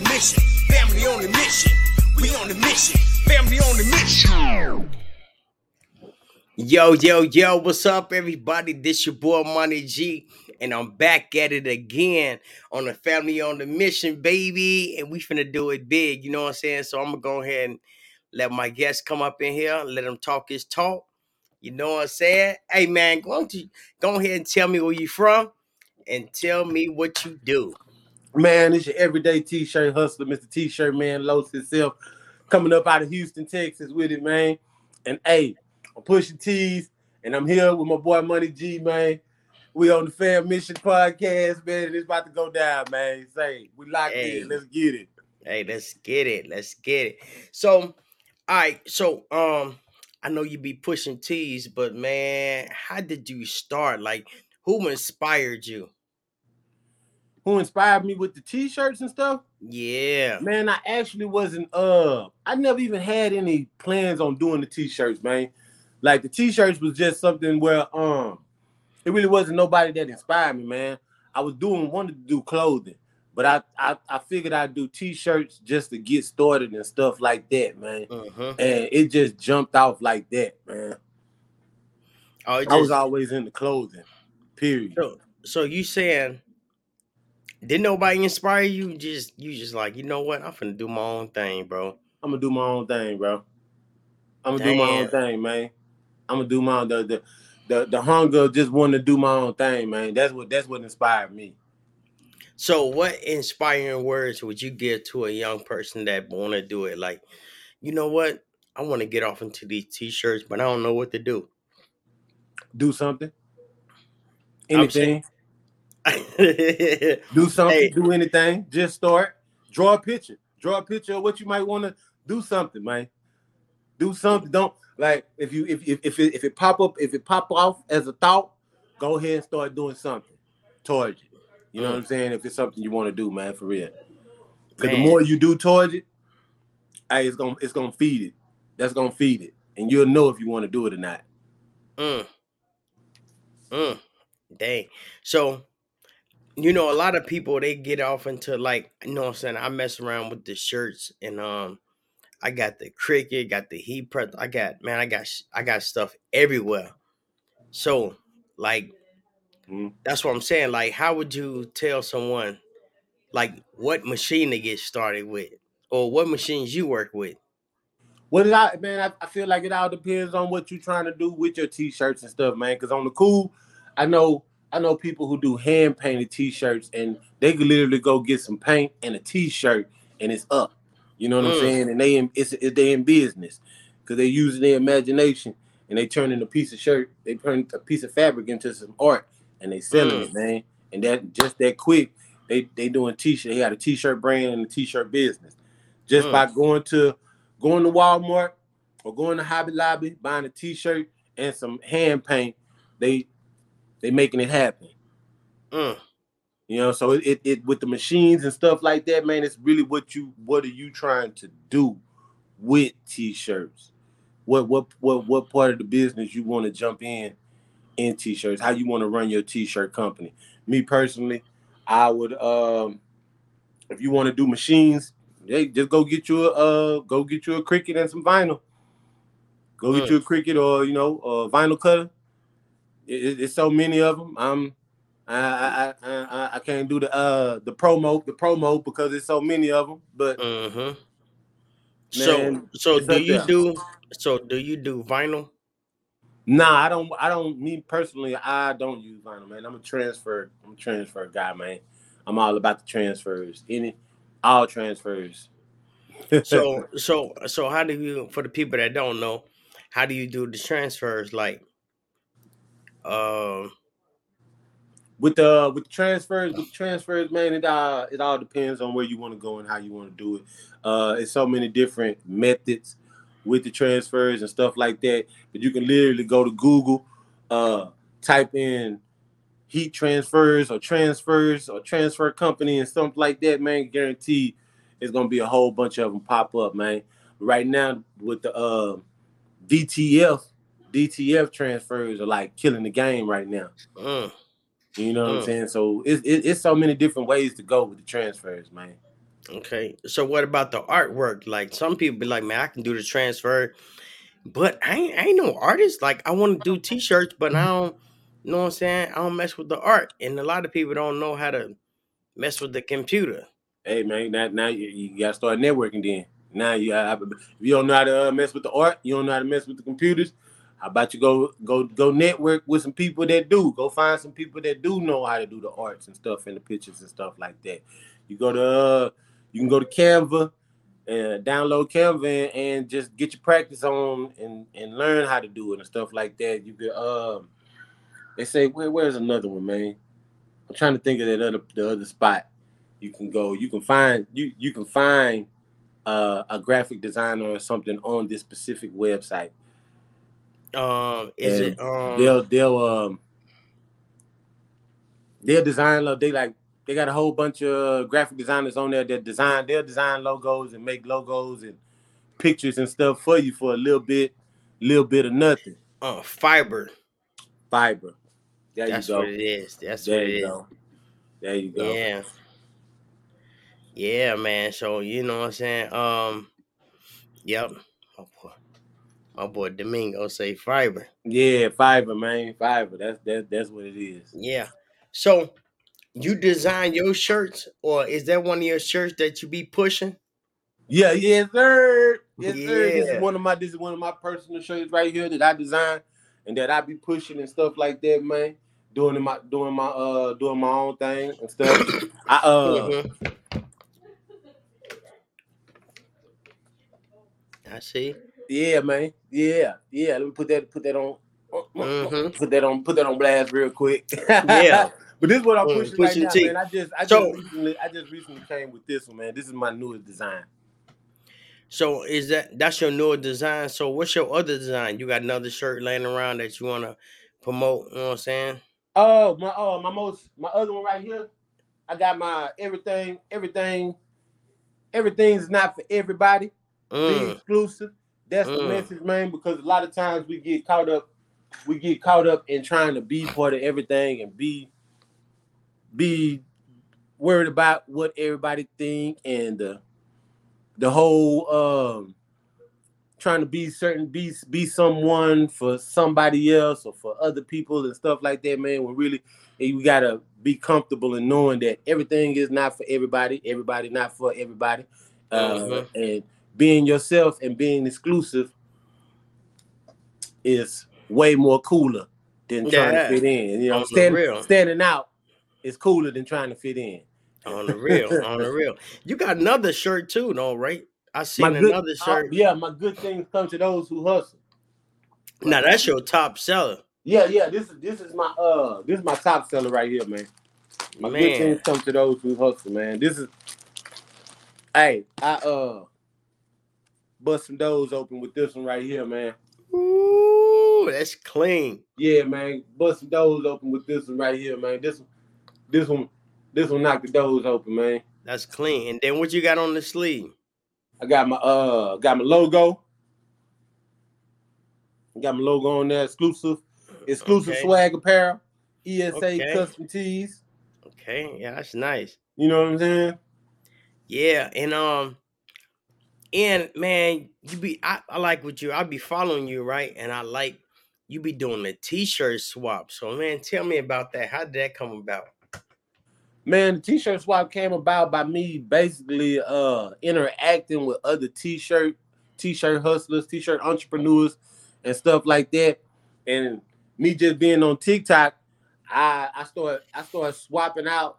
mission. Family on the mission. We on the mission. Family on the mission. Yo, yo, yo, what's up, everybody? This your boy Money G, and I'm back at it again on the Family on the Mission, baby. And we finna do it big, you know what I'm saying? So I'm gonna go ahead and let my guest come up in here, let him talk his talk. You know what I'm saying? Hey man, go, on to, go ahead and tell me where you from and tell me what you do. Man, it's your everyday t-shirt hustler, Mr. T-shirt man, Los himself, coming up out of Houston, Texas with it, man. And hey, I'm pushing T's, and I'm here with my boy Money G, man. We on the Fammission podcast, man, and it's about to go down, man. Say, we locked hey. in. Let's get it. Hey, let's get it. Let's get it. So, all right. So, um, I know you be pushing T's, but man, how did you start? Like, who inspired you? Who inspired me with the t-shirts and stuff. Yeah. Man, I actually wasn't uh I never even had any plans on doing the t-shirts, man. Like the t-shirts was just something where um it really wasn't nobody that inspired me, man. I was doing wanted to do clothing, but I I, I figured I'd do t-shirts just to get started and stuff like that, man. Uh-huh. And it just jumped off like that, man. Oh, just, I was always into clothing. Period. So, so you saying did nobody inspire you? Just you just like, you know what? I'm gonna do my own thing, bro. I'm gonna do my own thing, bro. I'm gonna Damn. do my own thing, man. I'm gonna do my own the, the the the hunger just wanting to do my own thing, man. That's what that's what inspired me. So, what inspiring words would you give to a young person that want to do it? Like, you know what? I want to get off into these t-shirts, but I don't know what to do. Do something. Anything. do something, hey. do anything. Just start. Draw a picture. Draw a picture of what you might want to do something, man. Do something. Don't like if you if if if it, if it pop up if it pop off as a thought, go ahead and start doing something towards it. You know mm. what I'm saying? If it's something you want to do, man, for real. Because the more you do towards it, hey, it's gonna it's gonna feed it. That's gonna feed it, and you'll know if you want to do it or not. Mm. Mm. Dang. So you know, a lot of people they get off into like, you know what I'm saying? I mess around with the shirts and um I got the Cricut, got the heat press. I got man, I got I got stuff everywhere. So, like mm. that's what I'm saying. Like, how would you tell someone like what machine to get started with? Or what machines you work with? What did I man? I, I feel like it all depends on what you're trying to do with your t-shirts and stuff, man. Cause on the cool, I know I know people who do hand painted t-shirts and they could literally go get some paint and a t-shirt and it's up. You know what mm. I'm saying? And they in it's, it's they in business because they using their imagination and they turn in a piece of shirt, they turn a piece of fabric into some art and they selling mm. it, man. And that just that quick, they they doing t-shirt. They got a t-shirt brand and a t-shirt business. Just mm. by going to going to Walmart or going to Hobby Lobby, buying a t-shirt and some hand paint, they they making it happen. Mm. You know, so it, it, it with the machines and stuff like that, man. It's really what you what are you trying to do with t-shirts? What what what what part of the business you want to jump in in t-shirts? How you want to run your t-shirt company? Me personally, I would um if you want to do machines, hey, just go get you a uh go get you a Cricut and some vinyl. Go get mm. you a Cricut or you know a vinyl cutter it, it's so many of them. I'm I, I I I can't do the uh the promo the promo because it's so many of them. But mm-hmm. man, so so do you there. do so do you do vinyl? Nah, I don't. I don't. Me personally, I don't use vinyl, man. I'm a transfer. I'm a transfer guy, man. I'm all about the transfers. Any, all transfers. so so so how do you for the people that don't know, how do you do the transfers? Like um, with the with the transfers, with transfers, man, it uh it all depends on where you want to go and how you want to do it. Uh, it's so many different methods with the transfers and stuff like that. But you can literally go to Google, uh, type in heat transfers or transfers or transfer company and stuff like that, man. Guarantee it's gonna be a whole bunch of them pop up, man. Right now with the uh, DTF, DTF transfers are like killing the game right now. Mm. You know what mm. I'm saying? So it's it, it's so many different ways to go with the transfers, man. Okay. So what about the artwork? Like some people be like, man, I can do the transfer, but I ain't, I ain't no artist. Like I want to do t-shirts, but I don't you know what I'm saying? I don't mess with the art. And a lot of people don't know how to mess with the computer. Hey man, now now you, you gotta start networking then. Now you uh, if you don't know how to uh, mess with the art, you don't know how to mess with the computers. How about you go go go network with some people that do? Go find some people that do know how to do the arts and stuff and the pictures and stuff like that. You go to uh, you can go to Canva and download Canva and, and just get your practice on and and learn how to do it and stuff like that. You could um, they say where where's another one, man? I'm trying to think of that other the other spot. You can go. You can find you you can find uh, a graphic designer or something on this specific website. Um, is And it um they'll they'll um they'll design they like they got a whole bunch of graphic designers on there that design they'll design logos and make logos and pictures and stuff for you for a little bit, little bit of nothing. uh, Fiverr? Fiverr. There That's you go. what it is. That's There what it is. go. There you go. Yeah. Yeah, man. So you know what I'm saying? Um, yep. Boy, my boy Domingo say Fiverr. Yeah, Fiverr, man. Fiverr. That's that's that's what it is. Yeah. So you design your shirts, or is that one of your shirts that you be pushing? Yeah, yes, sir. Yes, sir. This is one of my this is one of my personal shirts right here that I designed and that I be pushing and stuff like that, man. Doing my doing my uh doing my own thing and stuff. I uh Mhm. I see. Yeah, man. Yeah, yeah. Let me put that put that on Mhm. put that on put that on blast real quick. Yeah. But this is what I'm Mm, pushing right pushing now, T. man. I just I just recently I just recently came with this one, man. This is my newest design. So is that that's your newer design? So what's your other design? You got another shirt laying around that you want to promote? You know what I'm saying? Oh, my oh my most my other one right here. I got my everything, everything, everything's not for everybody. Be Mm, exclusive. That's the Mm. message, man. Because a lot of times we get caught up, we get caught up in trying to be part of everything and be be worried about what everybody think and the the whole um trying to be certain be be someone for somebody else or for other people and stuff like that man when really you gotta be comfortable in knowing that everything is not for everybody everybody not for everybody uh, Mhm. and being yourself and being exclusive is way more cooler than trying to fit in you know stand, real. standing out is cooler than trying to fit in on the real, on the real. You got another shirt too, though, right? I seen good- another uh, shirt. yeah my good things come to those who hustle Now that's your top seller, Yeah, yeah. This is this is my uh this is my top seller right here, man. My good things come to those who hustle, man. This is hey, I uh bust some doors open with this one right here, man. Ooh, that's clean. Yeah, man. Bust some doors open with this one right here, man. This one this one this one knocked the doors open, man. That's clean. And then what you got on the sleeve? I got my uh got my logo. Got my logo on there, exclusive, exclusive Okay. swag apparel, ESA Okay. custom tees. Okay, yeah, that's nice. You know what I'm saying? Yeah, and um, and man, you be I, I like what you I be following you right, and I like you be doing the t-shirt swap. So man, tell me about that. How did that come about? Man, the t-shirt swap came about by me basically uh interacting with other t-shirt t-shirt hustlers, t-shirt entrepreneurs and stuff like that. And me just being on TikTok, I I started I started swapping out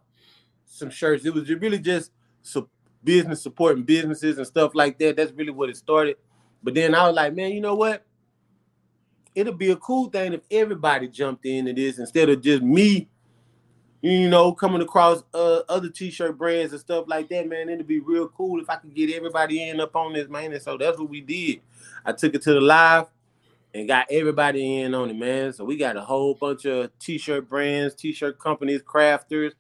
some shirts. It was really just su- business supporting businesses and stuff like that. That's really what it started. But then I was like, man, you know what? It'll be a cool thing if everybody jumped into this instead of just me you know, coming across uh, other t-shirt brands and stuff like that, man, it'd be real cool if I could get everybody in up on this, man. And so that's what we did. I took it to the live and got everybody in on it, man. So we got a whole bunch of t-shirt brands, t-shirt companies, crafters,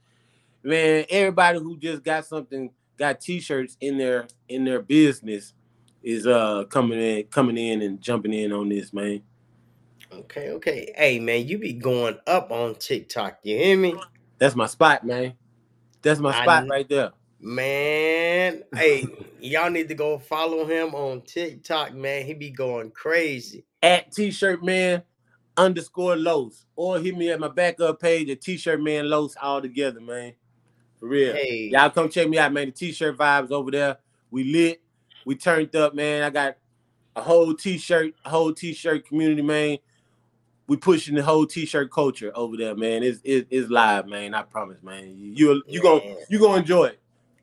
man. Everybody who just got something, got t-shirts in their in their business is uh coming in, coming in and jumping in on this, man. Okay, okay. Hey man, you be going up on TikTok. You hear me? That's my spot, man. That's my spot kn- right there. Man, hey, y'all need to go follow him on TikTok, man. He be going crazy. At T-shirt man underscore Los. Or hit me at my backup page at T-shirt man Los all together, man. For real. Hey, Y'all come check me out, man. The T-shirt vibes over there. We lit. We turned up, man. I got a whole T-shirt, a whole T-shirt community, man. We pushing the whole T-shirt culture over there, man. It's it's, it's live, man. I promise, man. You you, you gonna you gonna enjoy it.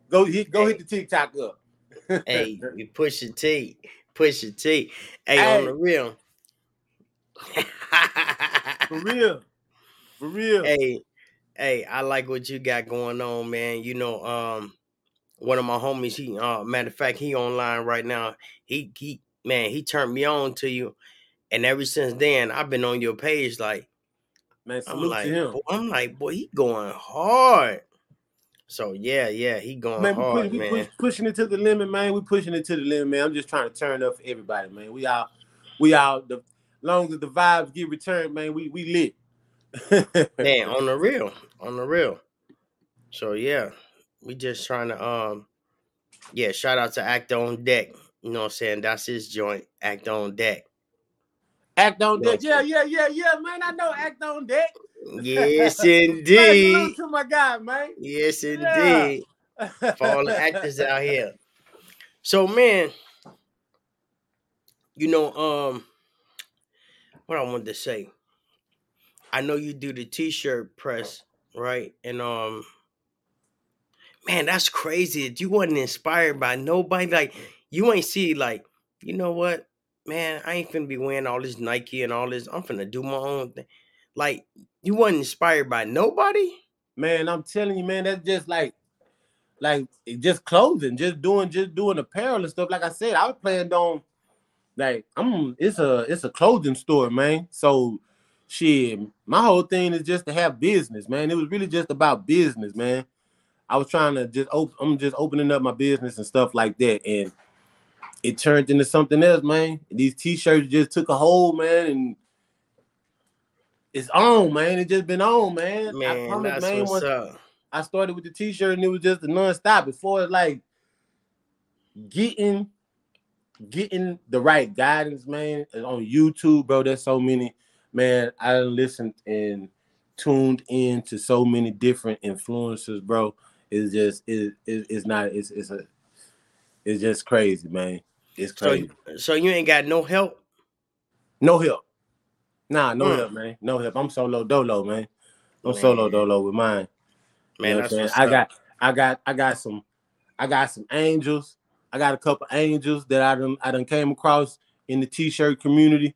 Go hit go hit the TikTok up. hey, we push your T. Push your T. Hey, Hey. on the real. For real. For real. hey, hey, I like what you got going on, man. You know, um, one of my homies, he uh matter of fact, he online right now. He he man, he turned me on to you. And ever since then, I've been on your page like man, I'm like, to him. boy, I'm like, boy, he going hard. So yeah, yeah, he going Man, we, hard, push, we push, pushing it to the limit, man. We pushing it to the limit, man. I'm just trying to turn up for everybody, man. We out, we out. The long as the vibes get returned, man, we we lit. Man, on the real, on the real. So yeah, we just trying to um, yeah. Shout out to Act on Deck. You know what I'm saying? That's his joint. Act on Deck. Act on deck, yeah, yeah, yeah, yeah, man. I know act on deck. Yes, indeed. salute to my guy, man. Yes, Yeah. indeed. For all the actors out here. So man, you know, um, what I wanted to say. I know you do the t-shirt press, right? And um, man, that's crazy. You wasn't inspired by nobody. Like you ain't see, like, you know what, man, I ain't finna be wearing all this Nike and all this. I'm finna do my own thing. Like, you wasn't inspired by nobody. Man, I'm telling you, man, that's just like, like just clothing, just doing, just doing apparel and stuff. Like I said, I was planned on, like, I'm. It's a, it's a clothing store, man. So, shit, my whole thing is just to have business, man. It was really just about business, man. I was trying to just, op- I'm just opening up my business and stuff like that, and it turned into something else, man. These t-shirts just took a hold, man, and it's on, man. It just been on, man. I Man, promise, that's man. what's up. I started with the t-shirt and it was just a non-stop. Before it's like getting getting the right guidance, man. On YouTube, bro. There's so many, man. I listened and tuned in to so many different influencers, bro. It's just it, it it's not it's it's a it's just crazy, man. It's So, crazy. so you ain't got no help. no help. Nah, no Mm. help, man. No help. I'm solo dolo, man. I'm solo Man. dolo with mine. Man, You know what I'm what's saying? I got I got I got some I got some angels. I got a couple angels that I done I done came across in the t-shirt community.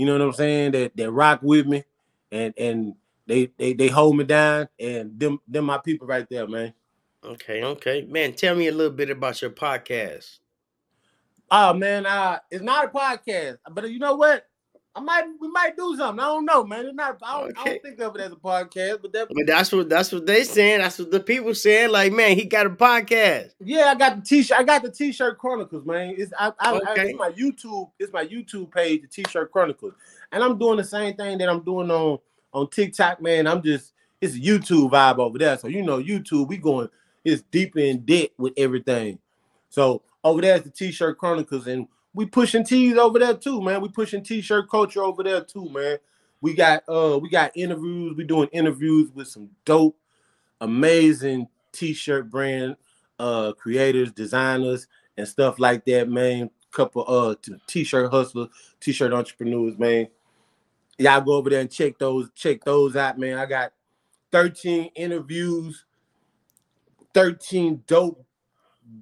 You know what I'm saying? That that rock with me and and they they they hold me down and them them my people right there, man. Okay, okay, man. Tell me a little bit about your podcast. Oh man, uh it's not a podcast, but you know what? I might we might do something. I don't know, man. It's not I don't, I don't think of it as a podcast, but that But that's what that's what they saying. That's what the people saying. Like, man, he got a podcast. Yeah, I got the t-shirt. I got the t-shirt chronicles, man. It's I, I, I it's my YouTube. It's my YouTube page, the t-shirt chronicles, and I'm doing the same thing that I'm doing on on TikTok, man. I'm just it's a YouTube vibe over there. So you know, YouTube, we going it's deep in debt with everything. So over there's the t-shirt chronicles, and we pushing tees over there too, man. We pushing t-shirt culture over there too, man. We got uh we got interviews. We doing interviews with some dope, amazing t-shirt brand uh creators, designers, and stuff like that, man. Couple uh t-shirt hustlers, t-shirt entrepreneurs, man. Y'all go over there and check those, check those out, man. I got 13 interviews, 13 dope,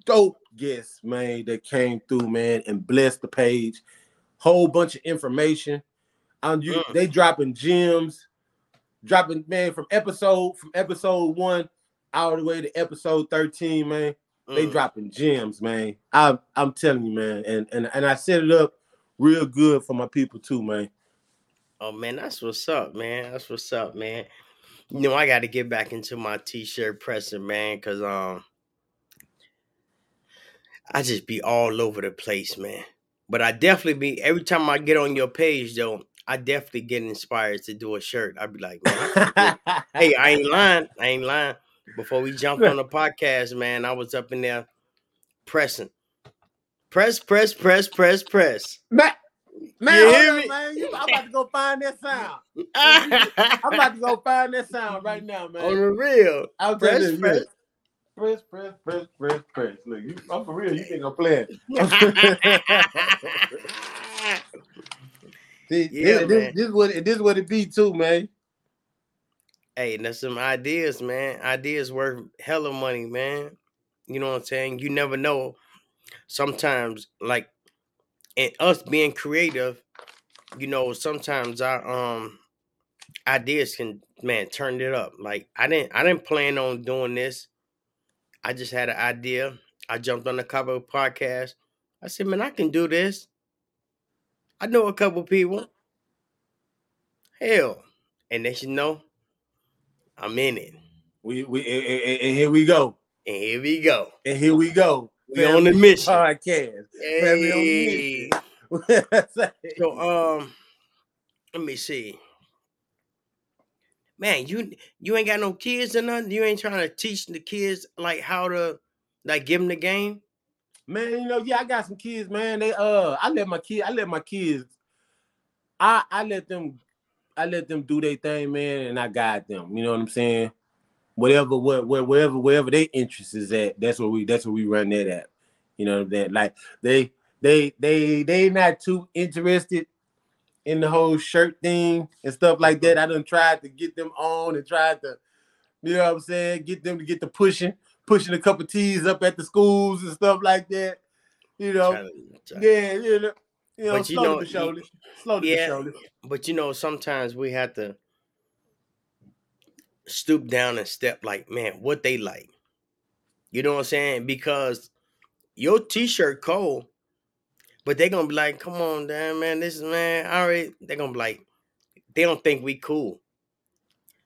dope guests, man, that came through, man, and blessed the page. Whole bunch of information. Um, you, Mm. they dropping gems, dropping man from episode from episode one all the way to episode 13, man. They Mm. dropping gems, man. I, I'm telling you, man, and and and I set it up real good for my people too, man. Oh man, that's what's up, man. That's what's up, man. You know, I got to get back into my t-shirt pressing, man, cause um, I just be all over the place, man. But I definitely be every time I get on your page, though, I definitely get inspired to do a shirt. I'd be like, man, hey, I ain't lying, I ain't lying. before we jumped on the podcast, man, I was up in there pressing. Press, press, press, press, press. Man, man, You hear me? man. You, I'm about to go find that sound. I'm about to go find that sound right now, man. on the real. I'll Press, you, press. Look. Press, press, press, press, press. Look, you, I'm for real. You think I'm playing? See, Yeah, this, man. this, this what it, this what it be too, man. hey, that's some ideas, man. Ideas worth hella money, man. You know what I'm saying? You never know. Sometimes, like, and us being creative, you know, sometimes our um ideas can man turn it up. Like I didn't I didn't plan on doing this. I just had an idea. I jumped on the cover of podcast. I said, man, I can do this. I know a couple people. Hell. And they should know I'm in it. We we and, and- and here we go. And here we go. And here we go. We on the mission. podcast. Family on the Hey. mission. So um let me see. Man, you you ain't got no kids or nothing. You ain't trying to teach the kids like how to like give them the game. Man, you know, yeah, I got some kids, man. They uh I let my kid I let my kids I I let them I let them do their thing, man, and I guide them. You know what I'm saying? Whatever what where, wherever wherever their interest is at, that's what we that's what we run that at. You know what I'm saying? like they they they they not too interested in the whole shirt thing and stuff like uh-huh. that. I done tried to get them on and tried to, you know what I'm saying, get them to get the pushing, pushing a couple T's up at the schools and stuff like that. You know, Try to- try- yeah, you know, you know, But you know, surely, slowly yeah. but. But you know, sometimes we have to stoop down and step like, man, what they like. You know what I'm saying? Because your t-shirt cold, but they're gonna be like, come on, damn man, this is man. I already they gonna be like, they don't think we cool.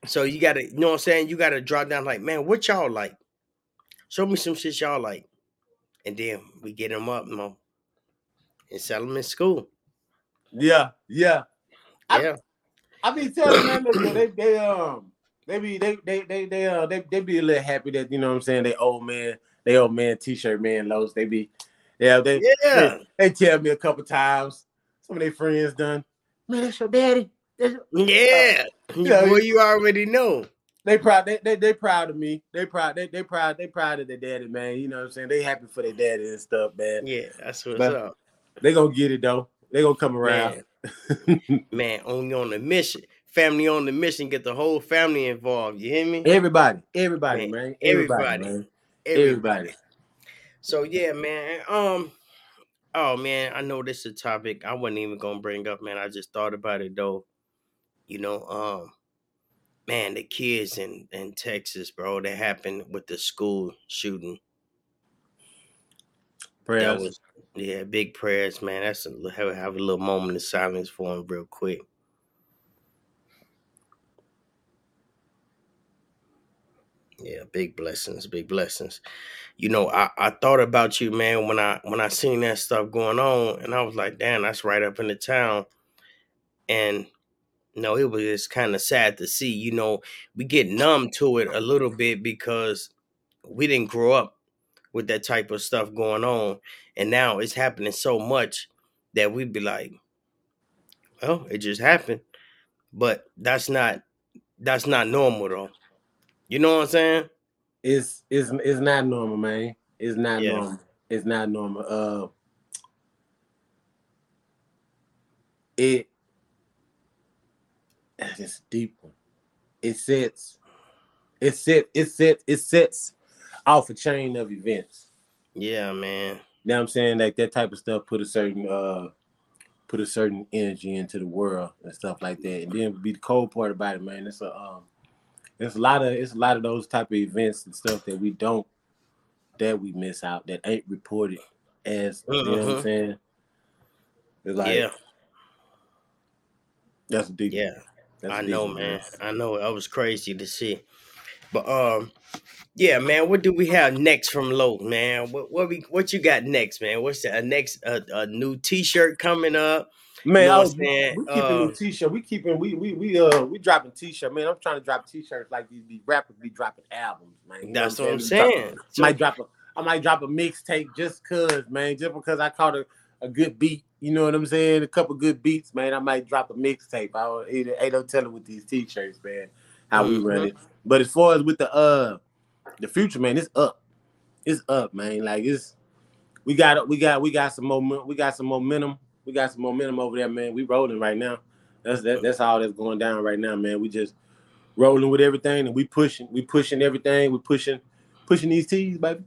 So you gotta, you know what I'm saying? You gotta drop down like, man, what y'all like? Show me some shit y'all like. And then we get them up, you know, and sell them in school. Yeah, yeah. I- Yeah. I be telling them that they they um they be they they they they uh they, they be a little happy that you know what I'm saying they old man they old man t-shirt man Los they be yeah they Yeah. they, they tell me a couple times some of their friends done man that's your daddy That's your-" Yeah. Yeah, Boy, you already know. they proud they, they they proud of me they proud they they proud they proud of their daddy man you know what I'm saying they happy for their daddy and stuff man Yeah, that's what's But- up. they gonna get it though they gonna come around Man, man, only on the mission. Family on the mission, get the whole family involved. You hear me? everybody everybody Man, man everybody, everybody. man everybody. So yeah, man. Um, oh man, I know this is a topic I wasn't even gonna bring up, man. I just thought about it though. You know, um, man, the kids in in Texas, bro, that happened with the school shooting. That Prayers. was yeah, big prayers, man. That's a have, have a little moment of silence for him, real quick. Yeah, big blessings, big blessings. You know, I, I thought about you, man, when I when I seen that stuff going on, and I was like, damn, that's right up in the town. And no, it was just kind of sad to see. You know, we get numb to it a little bit because we didn't grow up with that type of stuff going on, and now it's happening so much that we'd be like, well, it just happened. But that's not that's not normal though. You know what I'm saying? it's it's it's not normal, man. It's not normal. It's not normal. Uh, it it's a deep one. It sets, it set, it sets, it sets off a chain of events. Yeah, man. You know what I'm saying? Like that type of stuff put a certain uh put a certain energy into the world and stuff like that. And then be the cold part about it, man. It's a um it's a lot of it's a lot of those type of events and stuff that we don't that we miss out that ain't reported as you know what I'm Mhm. saying? It's like yeah, that's a deep yeah. that's a I deep know, man. I know. That was crazy to see. But um, yeah, man. What do we have next from Low, man? What what we what you got next, man? What's the uh, next uh, a new T-shirt coming up? Man, know I was, saying? we keeping Uh, new t-shirt. We keeping we we we uh we dropping t-shirt. Man, I'm trying to drop t-shirts like these, these rappers be dropping albums, man. You That's what I'm Drop- saying. I might drop a I might drop a mixtape just cause, man, just because I caught a, a good beat. You know what I'm saying? A couple good beats, man. I might drop a mixtape. I don't ain't, ain't no telling with these t-shirts, man. How we run it. But as far as with the uh the future, man, it's up. It's up, man. Like it's we got we got we got some moment we got some momentum. We got some momentum over there, man. We rolling right now. That's that, that's all that's going down right now, man. We just rolling with everything and we pushing, we pushing everything, we pushing pushing these tees, baby.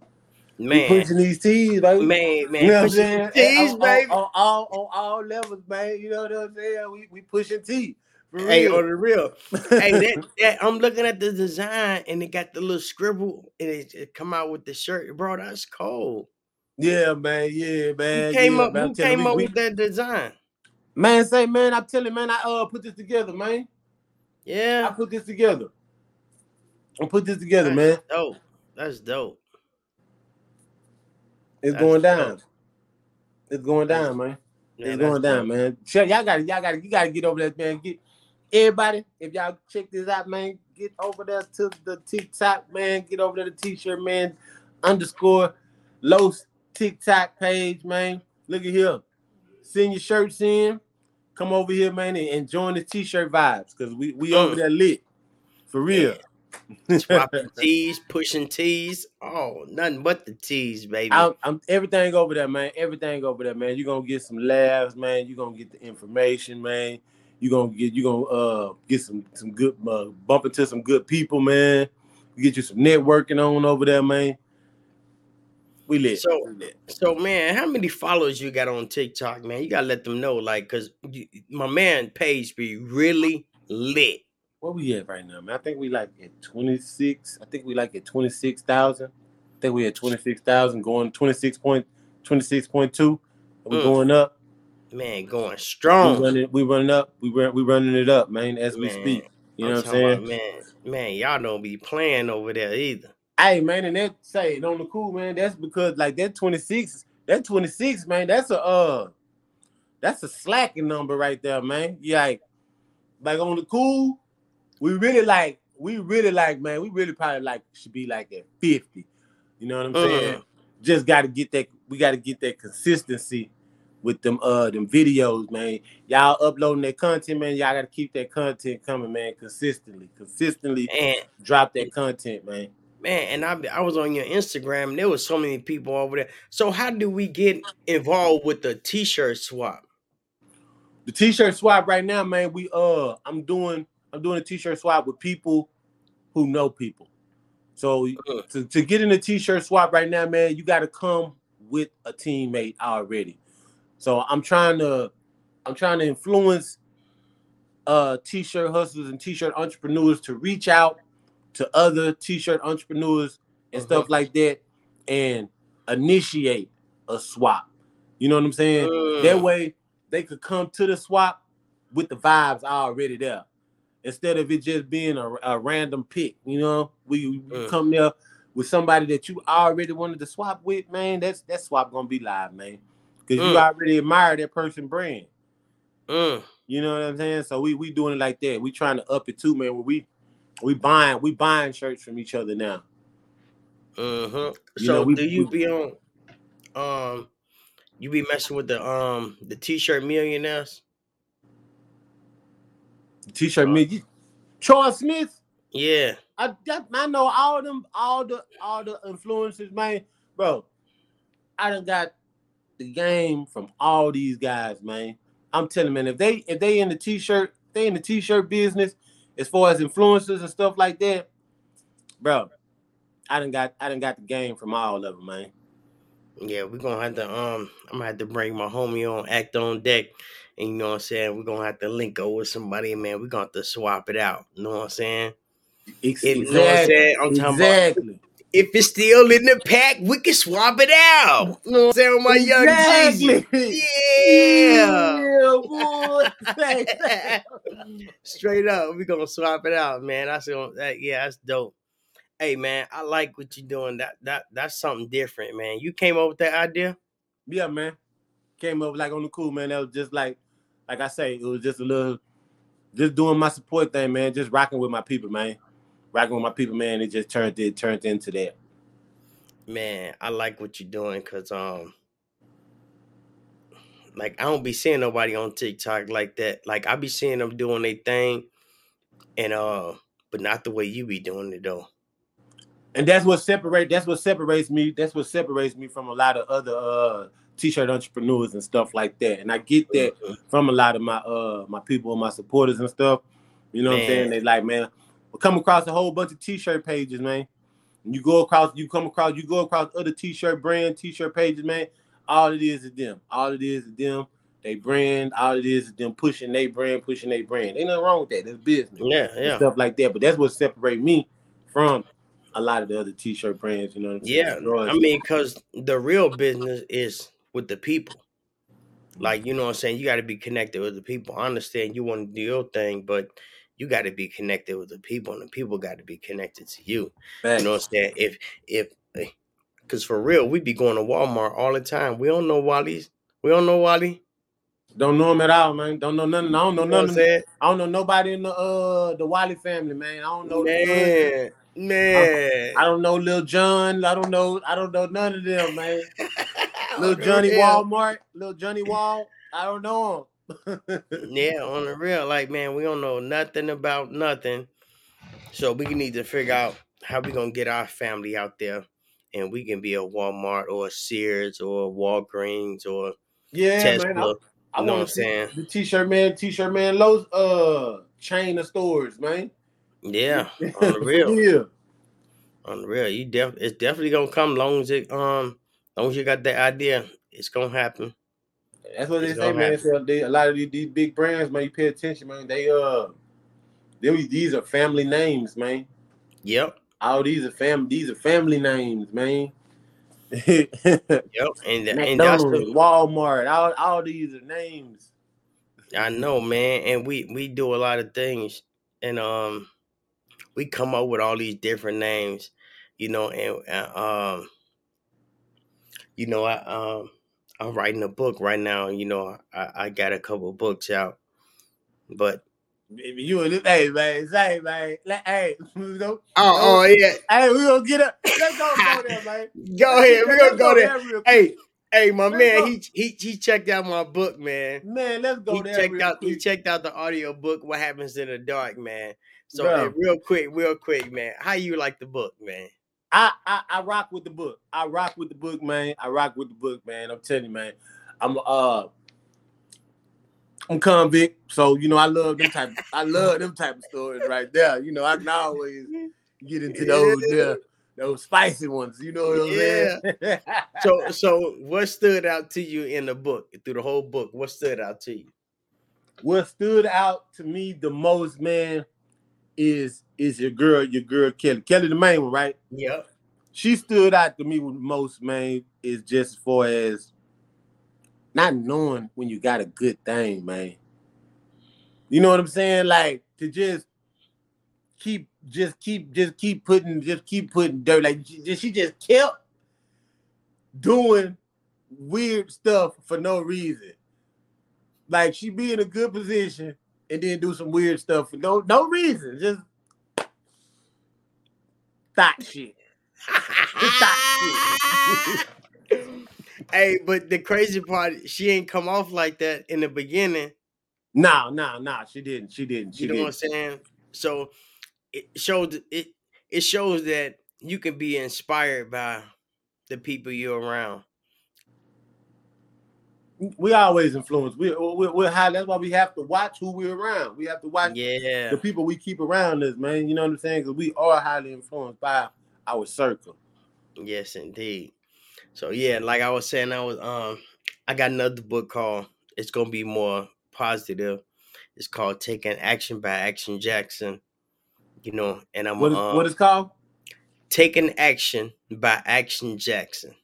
We man, pushing these tees, baby. man, man. you know what I'm pushing saying? T's, on, baby. On, on all on all levels, man. You know what I'm saying? We we pushing T. For Hey, on the real. hey, that, that I'm looking at the design and it got the little scribble and it, it come out with the shirt, bro. That's cold. Yeah, man. Yeah, man. Who came yeah, up? man. Who came we- up we- with that design? Man, say, man, I'm telling you, man, I uh put this together, man. Yeah, I put this together. I put this together, that's man. dope. That's dope. It's That's going down. It's going down, man. Yeah, it's going down, dope. man. Check, y'all got, y'all got, you got to get over that, man. Get everybody. If y'all check this out, man, get over there to the TikTok, man. Get over there to T-shirt, man. Underscore Los TikTok page, man. Look at here. Send your shirts in. Come over here, man, and, join the T-shirt vibes, cause we we over Mm. there lit, for real. Swapping T's, pushing T's. Oh, nothing but the T's, baby. I'm, I'm everything over there, man. Everything over there, man. You're gonna get some laughs, man. You're gonna get the information, man. You're gonna get you gonna uh get some some good uh, bump into some good people, man. You get you some networking on over there, man. We lit. So- we. So man, how many followers you got on TikTok, man? You gotta let them know, like, cause you, my man page be really lit. Where we at right now, man? I think we like at 26. I think we like at 26,000. I think we at 26,000 going 26 point 26.2. We're Mm. going up. Man, going We strong. running, we running up. We run, we running it up, man, as we speak. You I'm know what I'm saying? about, man, man, y'all don't be playing over there either. Hey man, and that say it on the cool, man. That's because like that 26, that 26, man, that's a uh that's a slacking number right there, man. You like like on the cool, we really like, we really like, man, we really probably like should be like at 50. You know what I'm saying? Just gotta get that, we gotta get that consistency with them uh them videos, man. Y'all uploading that content, man. Y'all gotta keep that content coming, man, consistently. Consistently And drop that content, man. Man, and I I was on your Instagram and there was so many people over there. So how do we get involved with the t-shirt swap? the t-shirt swap right now, man. We uh, I'm doing I'm doing a t-shirt swap with people who know people. So Mm. to, to get in a t-shirt swap right now, man, you got to come with a teammate already. So I'm trying to I'm trying to influence uh t-shirt hustlers and t-shirt entrepreneurs to reach out to other t-shirt entrepreneurs and Mhm. stuff like that and initiate a swap. You know what I'm saying? That Mm. way they could come to the swap with the vibes already there. Instead of it just being a, a random pick, you know, we, we Mm. come there with somebody that you already wanted to swap with, man. That's that swap gonna be live, man, because you Mm. already admire that person brand. You know what I'm saying? So we we doing it like that. We trying to up it too, man. Where we we buying we buying shirts from each other now. Uh huh. So know, we- do you we- be on um you be messing with the um the t-shirt millionaires? T-shirt Uh, me, Charles Smith. Yeah. I that, I know all them, all the all the influences, man. Bro, I done got the game from all these guys, man. I'm telling man, if they if they in the t-shirt, they in the t-shirt business, as far as influencers and stuff like that, bro. I done got I done got the game from all of them, man. Yeah, we're gonna have to um I'm gonna have to bring my homie on act on deck. And you know what I'm saying? We're gonna have to link up with somebody, man. We're gonna have to swap it out. You know what I'm saying? Ex- If, you know what I'm saying? I'm talking about exactly. if it's still in the pack, we can swap it out. You know what I'm saying? With my young. Exactly. Yeah. Yeah, boy. Straight up, we gonna swap it out, man. I gonna, that, yeah, that's dope. Hey, man, I like what you're doing. That that that's something different, man. You came up with that idea. yeah, man. Came up like on the cool, man. That was just like like I say, it was just a little, just doing my support thing, man. Just rocking with my people, man. Rocking with my people, man. It just turned it turned into that. Man, I like what you're doing because um, like I don't be seeing nobody on TikTok like that. Like I be seeing them doing their thing, and uh, but not the way you be doing it though. And that's what separate. That's what separates me. That's what separates me from a lot of other uh t-shirt entrepreneurs and stuff like that. And I get that mm-hmm. from a lot of my uh my people and my supporters and stuff. You know man. what I'm saying? They like, man, we come across a whole bunch of t-shirt pages, man. And you go across, you come across, you go across other t-shirt brand, t-shirt pages, man. All it is is them. All it is is them. They brand. All it is is them pushing their brand, pushing their brand. Ain't nothing wrong with that. That's business. Yeah, yeah. Stuff like that. But that's what separate me from a lot of the other t-shirt brands. You know what I'm saying? Yeah. I mean, because the real business is with the people. Like, you know what I'm saying? You got to be connected with the people. I understand you want to do your thing, but you got to be connected with the people, and the people got to be connected to you. Thanks. You know what I'm saying? If if eh, because for real, we be going to Walmart all the time. We don't know Wally's. We don't know Wally. Don't know him at all, man. Don't know nothing. I don't know nothing. I don't know nobody in the uh the Wally family, man. I don't know. Man, man. I, I, don't know Lil John. I don't know. I don't know none of them, man. Lil Johnny Walmart. Lil Johnny Wall. I don't know him. yeah, on the real, like man, we don't know nothing about nothing. So we need to figure out how we gonna get our family out there and we can be a Walmart or a Sears or Walgreens or yeah, Tesla. Man, I, I you know what I'm saying? The T-shirt man, T-shirt man, Lowe's uh chain of stores, man. Yeah, on the real. yeah. On the real. You def it's definitely gonna come long as it um long as you got that idea, it's gonna happen. That's what it's they say, man. So they, a lot of these, these, big brands, man, you pay attention, man. They uh they, these are family names, man. Yep. All these are fam. These are family names, man. yep, and, and that's the, Walmart. All, all these are names. I know, man, and we we do a lot of things, and um, we come up with all these different names, you know, and uh, um, you know, I um, I'm writing a book right now. You know, I, I got a couple books out, but you and this, hey man, say man, let, hey, you know, oh, oh yeah, hey, we gonna get up. Let's go, go there, man. go ahead, we gonna go, go there. there hey, hey, my let's man, go. he he he checked out my book, man. Man, let's go he there. Checked out, quick. he checked out the audio book. What happens in the dark, man. So hey, real quick, real quick, man. How you like the book, man? I, I I rock with the book. I rock with the book, man. I rock with the book, man. I'm telling you, man. I'm uh I'm convict, so you know I love them type. I love them type of stories right there. You know I can always get into those yeah, those spicy ones. You know what I'm yeah. saying? so so what stood out to you in the book through the whole book? What stood out to you? What stood out to me the most, man, is is your girl, your girl Kelly. Kelly the main one, right? Yep. She stood out to me with most, man, is just as far as not knowing when you got a good thing, man. You know what I'm saying? Like to just keep, just keep, just keep putting, just keep putting dirt. Like she just kept doing weird stuff for no reason. Like she be in a good position and then do some weird stuff for no no reason. Just thought shit. Thought shit. hey, but the crazy part, she ain't come off like that in the beginning. No, no, no, she didn't. She didn't. She you know didn't. what I'm saying? So it shows it it shows that you can be inspired by the people you're around. We always influence. We, we we're high. That's why we have to watch who we're around. We have to watch yeah. the people we keep around us, man. You know what I'm saying? Because we are highly influenced by our circle. Yes, indeed. So yeah, like I was saying, I was um I got another book called it's gonna be more positive. It's called Taking Action by Action Jackson. You know, and I'm what is, um, what is called? Taking Action by Action Jackson.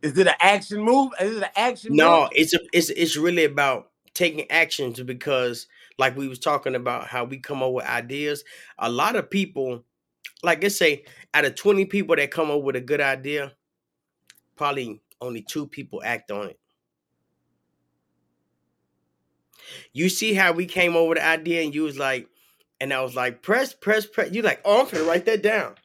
Is it an action move? Is it an action? No, move? it's a, it's it's really about taking actions because, like we was talking about, how we come up with ideas. A lot of people, like let's say, out of twenty people that come up with a good idea, probably only two people act on it. You see how we came over the idea and you was like, and I was like, press, press, press. You like, oh, I'm gonna write that down.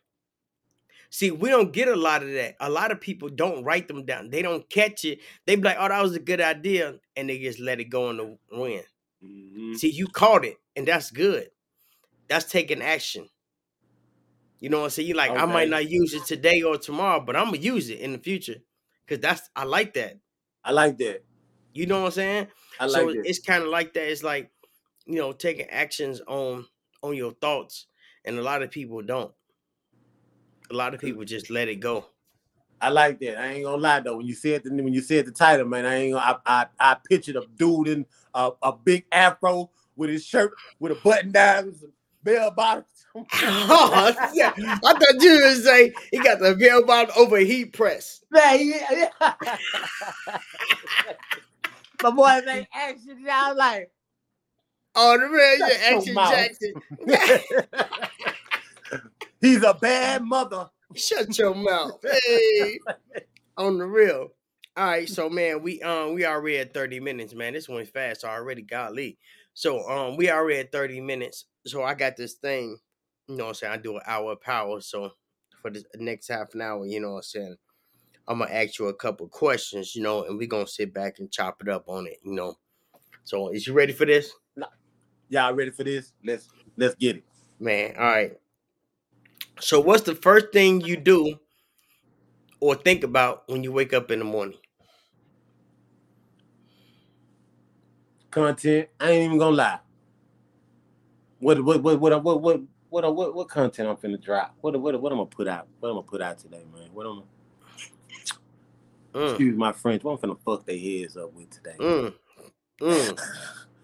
See, we don't get a lot of that. A lot of people don't write them down. They don't catch it. They be like, oh, that was a good idea. And they just let it go in the wind. Mhm. See, you caught it, and that's good. That's taking action. You know what I'm saying? You like, I might not use it today or tomorrow, but I'm gonna use it in the future. Cause that's I like that. I like that. You know what I'm saying? I like so that. it's kind of like that. It's like, you know, taking actions on on your thoughts. And a lot of people don't. A lot of people just let it go. I like that. I ain't gonna lie though. When you said the when you said the title, man, I ain't gonna. I I, I pictured a dude in a, a big afro with his shirt with a button down, some bell bottoms. oh, yeah. I thought you would say he got the bell bottom over heat press. Man, yeah, yeah. My boy made action. I was like, Oh, the man, Action. Jackson. he's a bad mother. Shut your mouth. Hey, on the real. All right, so man, we um we already at 30 minutes, man. This went fast already, golly. So um we already at 30 minutes. So I got this thing, you know what I'm saying? I do an hour of power. So for the next half an hour, you know what I'm saying? I'm gonna ask you a couple questions, you know, and we're gonna sit back and chop it up on it, you know. So is you ready for this? Y'all ready for this? Let's let's get it. Man, all right. So what's the first thing you do or think about when you wake up in the morning? Content. I ain't even gonna lie. What what what what what what what what, what content I'm finna drop? What what what I'm gonna put out? What I'm gonna put out today, man? What I'm Mm, excuse my French. What I'm finna fuck their heads up with today? mm, mm,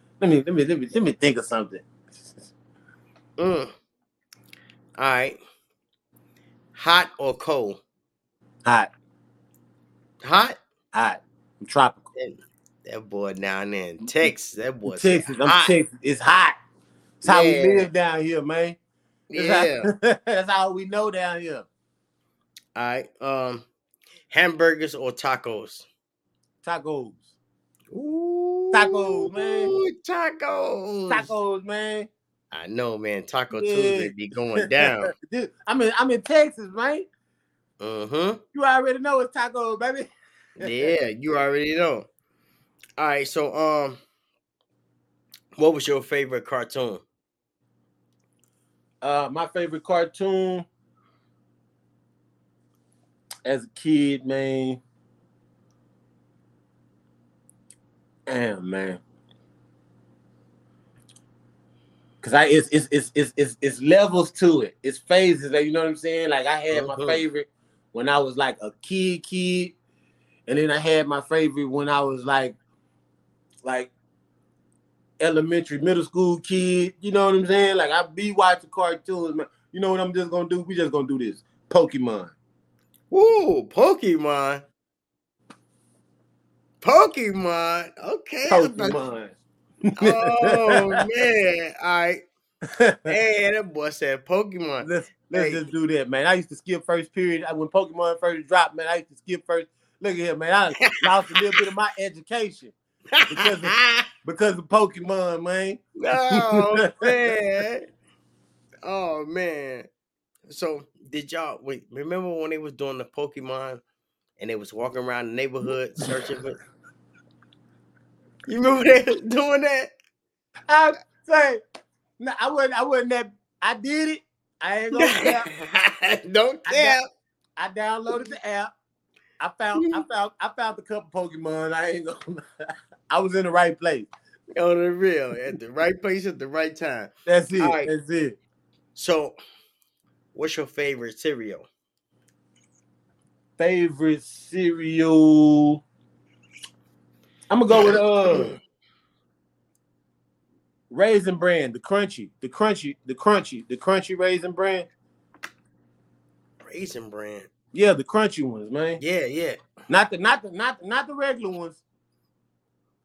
Let me let me let me let me think of something. mm. All right. Hot or cold? Hot, Hot? hot. I'm tropical. That, that boy down there in Texas, that boy Texas. I'm hot. Texas. It's hot. It's how Yeah. we live down here, man. That's Yeah. how, that's how we know down here. All right. Um, hamburgers or tacos? Tacos. Ooh, Tacos, man. Tacos. Tacos, man. I know, man. Taco Yeah. Tuesday be going down. Dude, I'm in I'm in Texas, right? Uh-huh. You already know it's tacos, baby. Yeah, you already know. All right, so um, what was your favorite cartoon? Uh, my favorite cartoon as a kid, man. Damn, man. Cause I it's it's it's it's it's, it's levels to it. It's phases. Like, you know what I'm saying? Like I had my Mhm. favorite when I was like a kid, kid, and then I had my favorite when I was like like elementary, middle school kid. You know what I'm saying? Like I be watching cartoons, man. You know what I'm just gonna do? We just gonna do this. Pokemon. Ooh, Pokemon. Pokemon. Okay. Pokemon. Oh man. All right. Hey, that boy said Pokemon. let's let's Hey. just do that, man. I used to skip first period. I- When Pokemon first dropped, man, I used to skip first. Look at here, man. I lost a little bit of my education because of- because of Pokemon, man. oh man. Oh man. So did y'all wait? Remember when they was doing the Pokemon and they was walking around the neighborhood searching for? You remember they doing that? I say, no, I wasn't. I wasn't that. I did it. I ain't gonna. Don't I tell. I downloaded the app. I found. I found. I found a couple Pokemon. I ain't gonna. I was in the right place. On the real, at the right place at the right time. That's it. Right. That's it. So, what's your favorite cereal? Favorite cereal. I'm gonna go with uh Raisin Bran, the crunchy, the crunchy, the crunchy, the crunchy Raisin Bran. Raisin Bran. Yeah, the crunchy ones, man. Yeah, yeah. Not the not the not not the regular ones.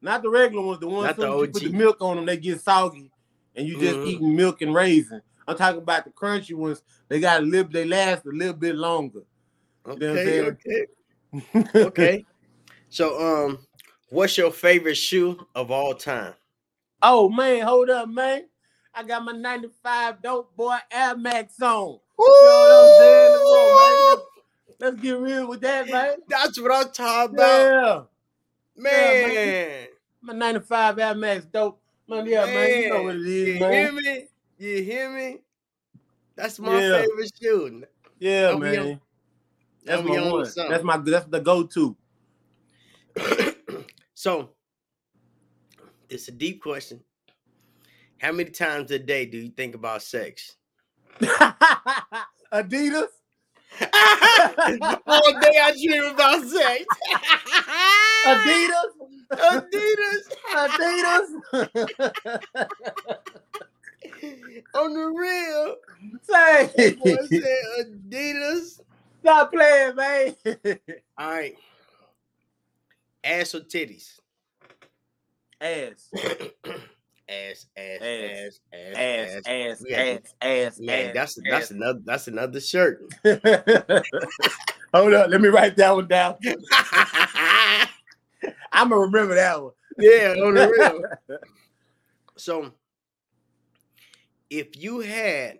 Not the regular ones. The ones Not the that you put the milk on them, they get soggy, and you just Mhm. eating milk and raisin. I'm talking about the crunchy ones. They got a little. They last a little bit longer. Okay, okay, okay. So, um, what's your favorite shoe of all time? Oh man, hold up, man. I got my 95 dope boy Air Max on. Woo! You know what I'm saying? On. Let's get real with that, man. That's what I'm talking about, Yeah. man. Yeah, My 95 Air Max dope. Man, yeah, man. You know what it you is, hear me? You hear me? That's my Yeah. favorite shoe. Yeah, man. on- That's my on one. That's my that's the go-to. so, it's a deep question. How many times a day do you think about sex? Adidas. All day I dream about sex. Adidas. Adidas. Adidas. On the real. Say, That Adidas. stop playing, man. All right. Ass or titties? ass, ass, ass, Ass. ass, ass, ass, ass. ass, We had ass, ass, Man, ass, that's that's ass. another that's another shirt. Hold up, let me write that one down. I'm gonna remember that one. yeah, on the real. So, if you had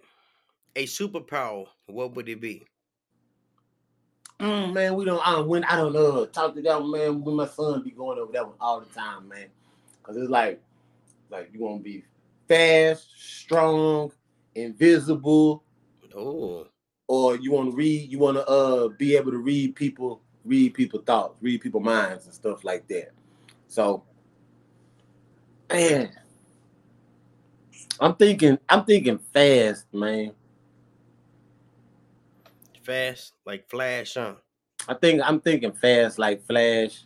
a superpower, what would it be? Mm, man, we don't. I don't when I don't know. Talk to that one, man. When my son be going over that one all the time, man. Cause it's like, like you want to be fast, strong, invisible, Oh, or you want to read. You want to uh be able to read people, read people thoughts, read people minds and stuff like that. So, man, I'm thinking. I'm thinking fast, man. fast like Flash, huh? I think I'm thinking fast like Flash.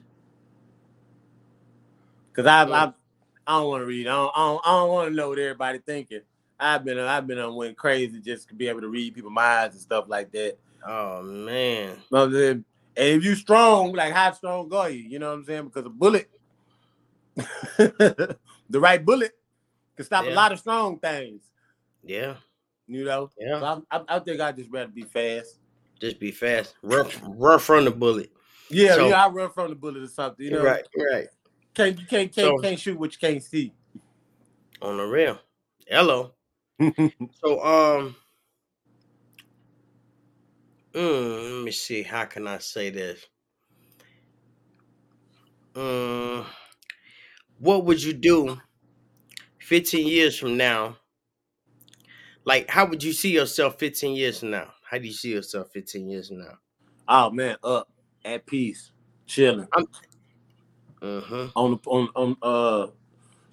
Cause I Yeah. I I don't want to read. I don't, I don't, don't want to know what everybody thinking. I've been I've been on went crazy just to be able to read people's minds and stuff like that. Oh man, But then- And if you strong, like how strong are you? You know what I'm saying? Because a bullet, the right bullet, can stop Yeah. a lot of strong things. yeah, You know. yeah. So I, I, I think I just rather be fast. Just be fast, rough, rough from the bullet. Yeah, So- yeah. I run from the bullet or something. You know. right, right. Can't you can't can't, can't shoot what you can't see. On the real. Hello. So um mm, let me see how can I say this? Um what would you do 15 years from now? Like how would you see yourself 15 years from now? How do you see yourself 15 years from now? oh man, up at peace, chilling Uh-huh. on the on on uh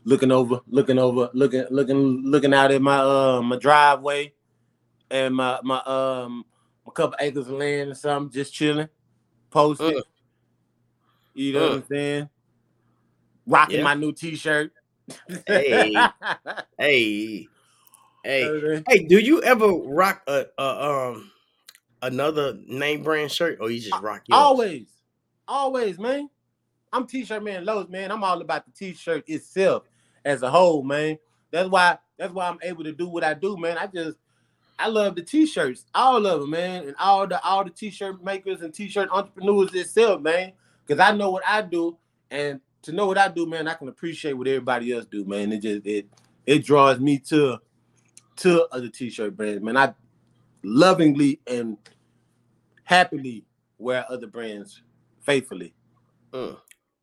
looking over, looking over, looking looking looking out at my uh my driveway and my my um a couple acres of land or something, just chilling, posted. Mm. You know what. I'm saying? Rocking Yeah. my new T-shirt. Hey. Hey. Hey. Okay. Hey, do you ever rock a, a um another name brand shirt or you just rock yours? Always, always, man. I'm t-shirt man, Los man. I'm all about the t-shirt itself as a whole, man. That's why that's why I'm able to do what I do, man. I just I love the t-shirts, all of them, man, and all the all the t-shirt makers and t-shirt entrepreneurs itself, man. Because I know what I do, and to know what I do, man, I can appreciate what everybody else do, man. It just it it draws me to to other t-shirt brands, man. I lovingly and happily wear other brands faithfully. Mm,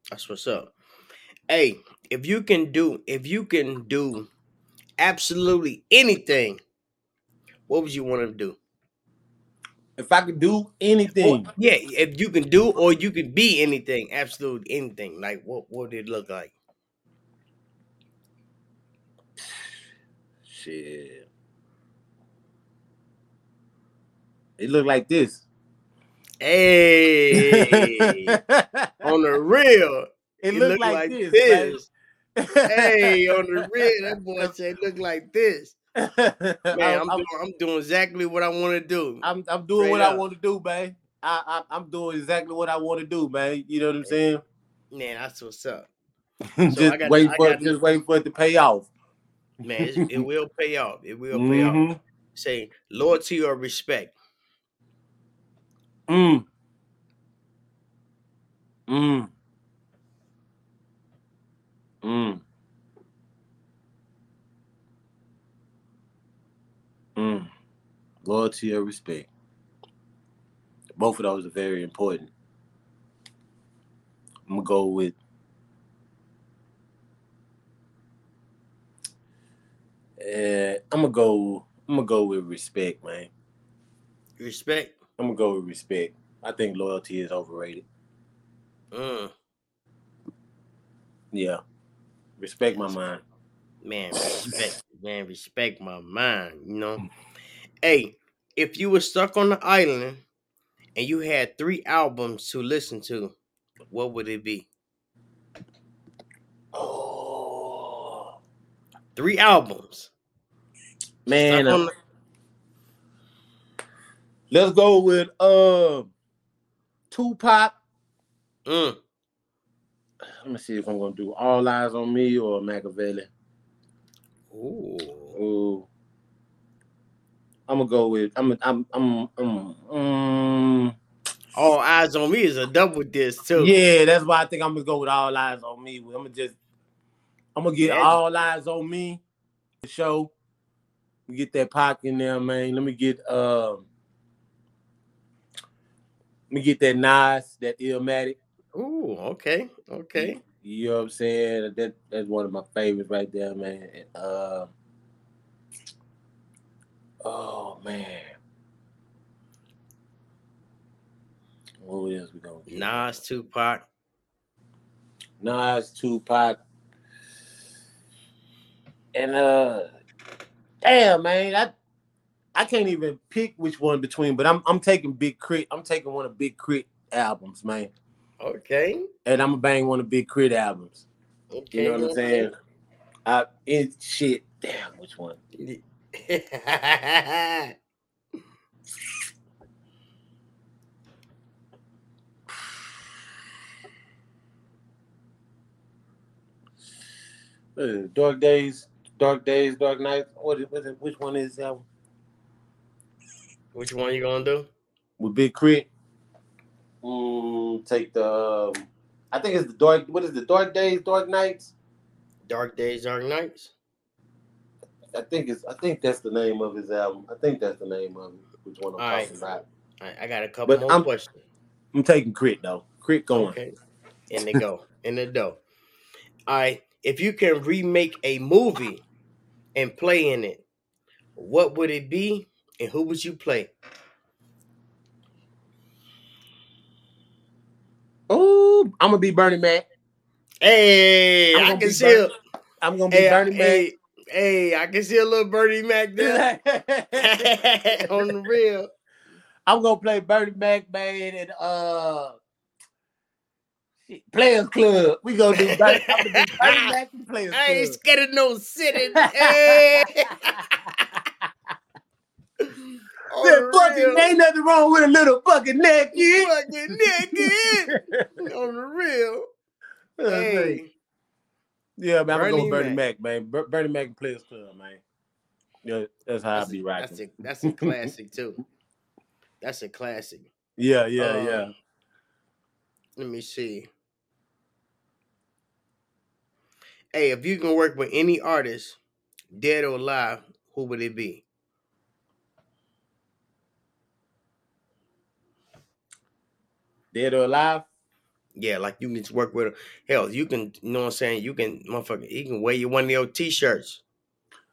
that's what's up. Hey, if you can do if you can do absolutely anything, what would you want to do? If I could do Or- anything, yeah, if you can do or you can be anything, absolutely anything. Like what what would it look like? shit. It looked like this. Hey, on the real, it it looked look like, like this. this. hey, on the real, that boy said look like this. Man, I'm, I'm, doing, I'm doing exactly what I want to do. I'm, I'm doing Straight what up. I want to do, man. I, I, I'm doing exactly what I want to do, man. You know what I'm saying? Man, that's what's up. just I got- wait for it, just wait for it to pay off. Man, it will pay off. It will pay off. Mhm. Say loyalty or respect. Mm. Mm. Mm. Loyalty or respect. Both of those are very important. I'm gonna go with uh, I'm gonna go I'm gonna go with respect, man. Respect. I'm gonna go with respect. I think loyalty is overrated. Mm. Yeah. Respect my mind. Man, respect. Man, respect my mind. You know. Hey, if you were stuck on the island and you had three albums to listen to, what would it be? Oh Three albums. man. Uh, the- let's go with uh Tupac. Mm. Let me see if I'm gonna do All Eyez on Me or Makaveli. Ooh. Ooh. I'm gonna go with I'm I'm I'm, I'm um, All Eyez on Me is a double disc too. yeah, that's why I think I'm gonna go with All Eyez on Me. I'm gonna just I'm gonna get Yeah. All Eyez on Me the show. We get that pocket in there, man. Let me get um let me get that Nas, that Illmatic. Ooh, okay, okay. You know what I'm saying? That that's one of my favorites right there, man. And, uh, oh man. What else we gonna get? Nas, Tupac. Nas, Tupac, and uh, damn man, I I can't even pick which one between, but I'm I'm taking Big Crit. I'm taking one of Big K.R.I.T. albums, man, Okay. and I'm gonna bang one of Big K.R.I.T. albums. Okay. You know what I'm saying? I it shit. Damn, which one? Dark Days, Dark Days, Dark Nights. What is, what is which one is that one? Which one you gonna do? With Big Crit. Mm, take the um, I think it's the Dark what is the Dark Days, Dark Nights? Dark Days, Dark Nights. I think it's I think that's the name of his album. I think that's the name of it. Which one I'm All right. talking about. All right, I got a couple But more I'm- questions. I'm taking K.R.I.T. though. K.R.I.T. going. Okay. In the go. In the dough. All right. If you can remake a movie and play in it, what would it be and who would you play? I'm gonna be Bernie Mac. Hey, I can see a, I'm gonna be hey, Bernie hey, hey, I can see a little Bernie Mac there on the real. I'm gonna play Bernie Mac, man, and uh, Players Club. We gonna do Bernie, I'm gonna do Bernie Mac and Players I ain't Club. scared of no sitting. Hey. The fucking, ain't nothing wrong with a little fucking yeah. fucking naked on the real. Hey, Yeah, man, I'm gonna go Bernie with Bernie Mac. Man. Ber- Bernie Mac and Players Club, man. Yeah, that's how I be rocking. that's a that's a classic too. That's a classic. Yeah, yeah, Um, yeah. Let me see. Hey, if you can work with any artist, dead or alive, who would it be? Dead or alive? Yeah, like you can just work with hell. You can, you know what I'm saying? You can, motherfucker, you can wear you one of your t-shirts.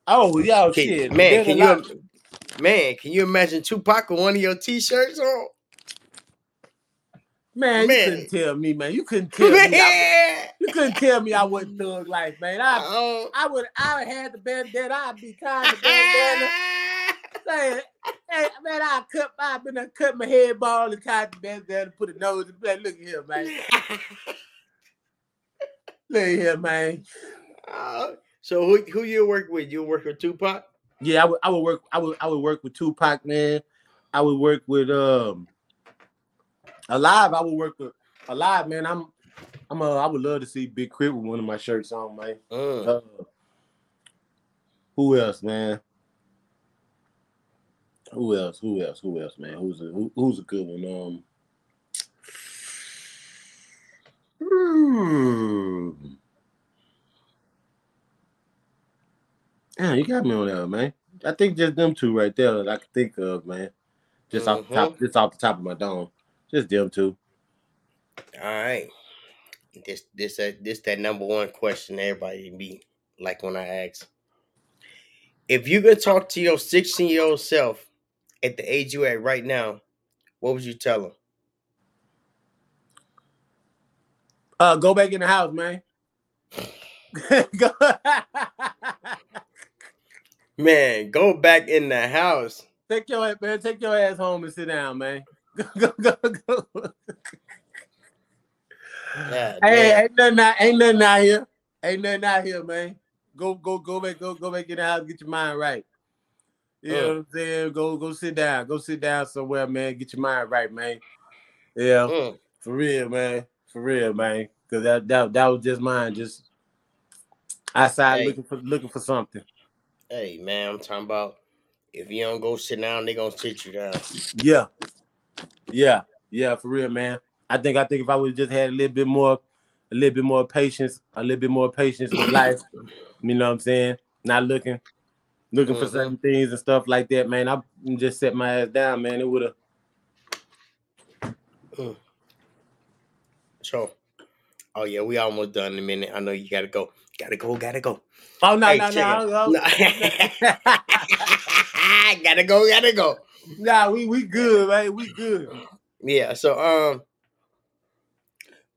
Oh, yeah, shit. man, can you, man, can you imagine Tupac with one of your t-shirts on? Man, Man. you couldn't tell me, man. You couldn't tell me. I, Man, you couldn't tell me I wouldn't thug life, man. I, Oh. I would, I would had the bandana. I'd be kind of bandana. saying, hey, man, I cut, my, I've been I cut my head ball and tied the bandana, put a nose in Look at here, man. Look at here, man. Uh, so who who you work with? You work with Tupac? Yeah, I would, I would work, I would, I would work with Tupac, man. I would work with um, Alive. I would work with Alive, man. I'm, I'm, uh, I would love to see Big K.R.I.T. with one of my shirts on, man. Mm. Uh, who else, man? Who else? Who else? Who else, man? Who's a who, who's a good one? Um. hmm. Yeah, you got me on that, man. I think just them two right there that I can think of, man. Just off the top, Mm-hmm. just off the top of my dome. Just them two. All right. This this that this that number one question everybody be like when I ask. If you could talk to your 16 year old self at the age you at right now, what would you tell him? Uh, go back in the house, man. Go- Man, go back in the house. take your ass, man. Take your ass home and sit down, man. Go, go, go, go. God Hey, ain't nothing, out, ain't nothing out here. Ain't nothing out here, man. Go, go, go back, go, go back in the house, get your mind right. You know what I'm saying? Go, go sit down. Go sit down somewhere, man. Get your mind right, man. Yeah, Mm, for real, man. For real, man. Cause that that, that was just mine, just outside Hey. looking for looking for something. hey man, I'm talking about if you don't go sit down, they gonna sit you down. Yeah. Yeah. Yeah, for real, man. I think I think if I would just had a little bit more, a little bit more patience, a little bit more patience with life, you know what I'm saying? Not looking, looking for Mhm. certain things and stuff like that, man. I just set my ass down, man. It would have So, oh yeah, we almost done in a minute. I know you gotta go, gotta go, gotta go. Oh no, Hey, no, check it. no, no, No. gotta go, gotta go. Nah, we we good, man. We good. Yeah. So, um,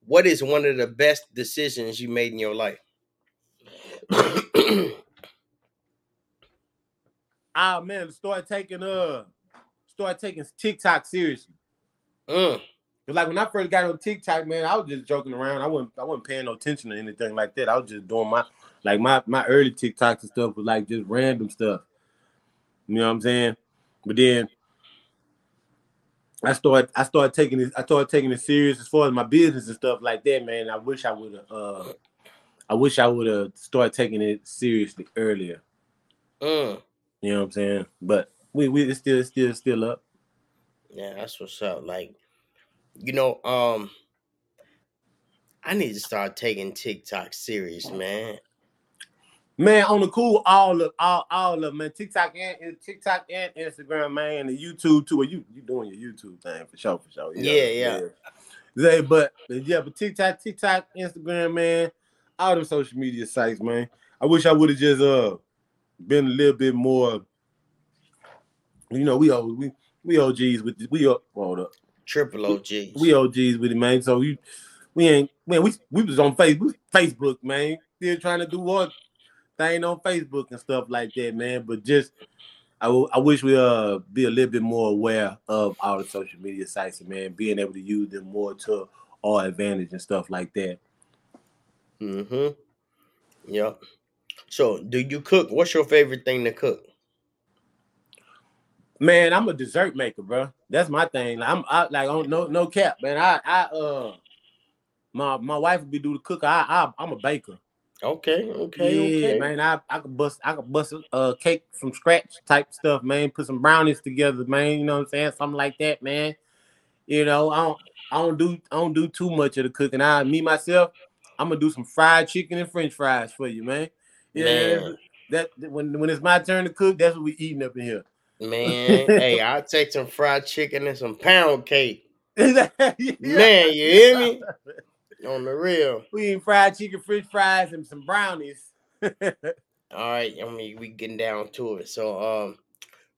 what is one of the best decisions you made in your life? Ah man, start taking uh start taking TikTok seriously. Mm, Cause like when I first got on TikTok, man, I was just joking around. I wasn't I wasn't paying no attention to anything like that. I was just doing my like my my early TikToks and stuff was like just random stuff. You know what I'm saying? But then I started I started taking it I started taking it serious as far as my business and stuff like that, man. I wish I would have uh I wish I would have started taking it seriously earlier. mm. You know what I'm saying? But we we it's still it's still still up. Yeah, that's what's up. Like, you know, um, I need to start taking TikTok serious, man. Man, on the cool, all of all all of man. TikTok and TikTok and Instagram, man, and the YouTube too. Well, you you doing your YouTube thing for sure, for sure. Yeah, yeah. yeah. but but yeah, but TikTok, TikTok, Instagram, man, all them social media sites, man. I wish I would have just uh been a little bit more. You know, we we we OGs with we hold up. Triple OGs. We OGs with it, man. So we we ain't man, we we was on Facebook, Facebook, man. Still trying to do what thing on Facebook and stuff like that, man. But just I, w- I wish we uh be a little bit more aware of all the social media sites and man, being able to use them more to our advantage and stuff like that. Mm-hmm. Yep. So, do you cook? What's your favorite thing to cook? Man, I'm a dessert maker, bro. That's my thing. Like, I'm I, like on no no cap, man. I I uh my my wife would be do the cook. I, I I'm a baker. Okay, okay, yeah, okay. man. I I could bust I could bust a uh, cake from scratch type stuff, man. Put some brownies together, man. You know what I'm saying? Something like that, man. You know, I don't I don't do I don't do too much of the cooking. I me myself, I'm gonna do some fried chicken and French fries for you, man. Yeah, that when when it's my turn to cook, that's what we eating up in here. Man, hey, I'll take some fried chicken and some pound cake. Yeah. Man, you hear me? On the real. We eating fried chicken, French fries, and some brownies. All right, I mean, we getting down to it. So, um,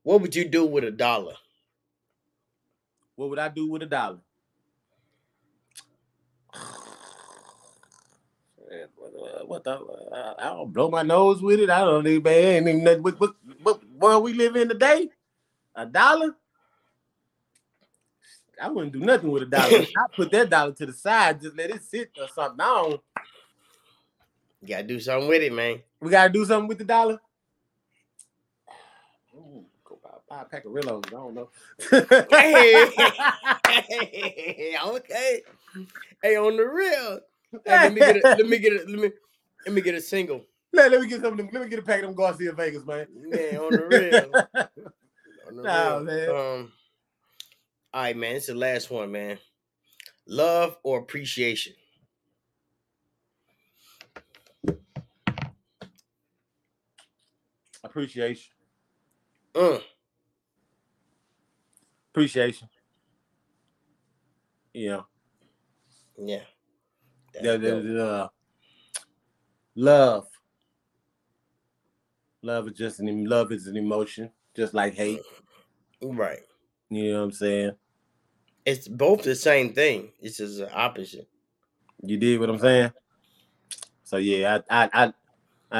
what would you do with a dollar? What would I do with a dollar? Man, What, uh, the? Uh, I don't blow my nose with it. I don't even, man. Ain't even nothing. What, what, what world we live in today? A dollar? I wouldn't do nothing with a dollar. I put that dollar to the side, just let it sit or something. I don't. You gotta do something with it, man. We gotta do something with the dollar. Ooh, go buy, buy a pack of Rillos. I don't know. Hey, okay. Hey, on the real. Hey, let me get a, let me get a, let me let me get a single. let, let me get some. of them- Let me get a pack of them Garcia Vegas, man. Man, on the real. On the Nah, real. man. Um, all right, man. It's the last one, man. Love or appreciation? Appreciation. Mm. Appreciation. Yeah. Yeah. The, That's the, dope. uh, love. Love is just an love is an emotion, just like hate. Right. You know what I'm saying? It's both the same thing. It's just the opposite. You did what I'm saying? So yeah, I I I,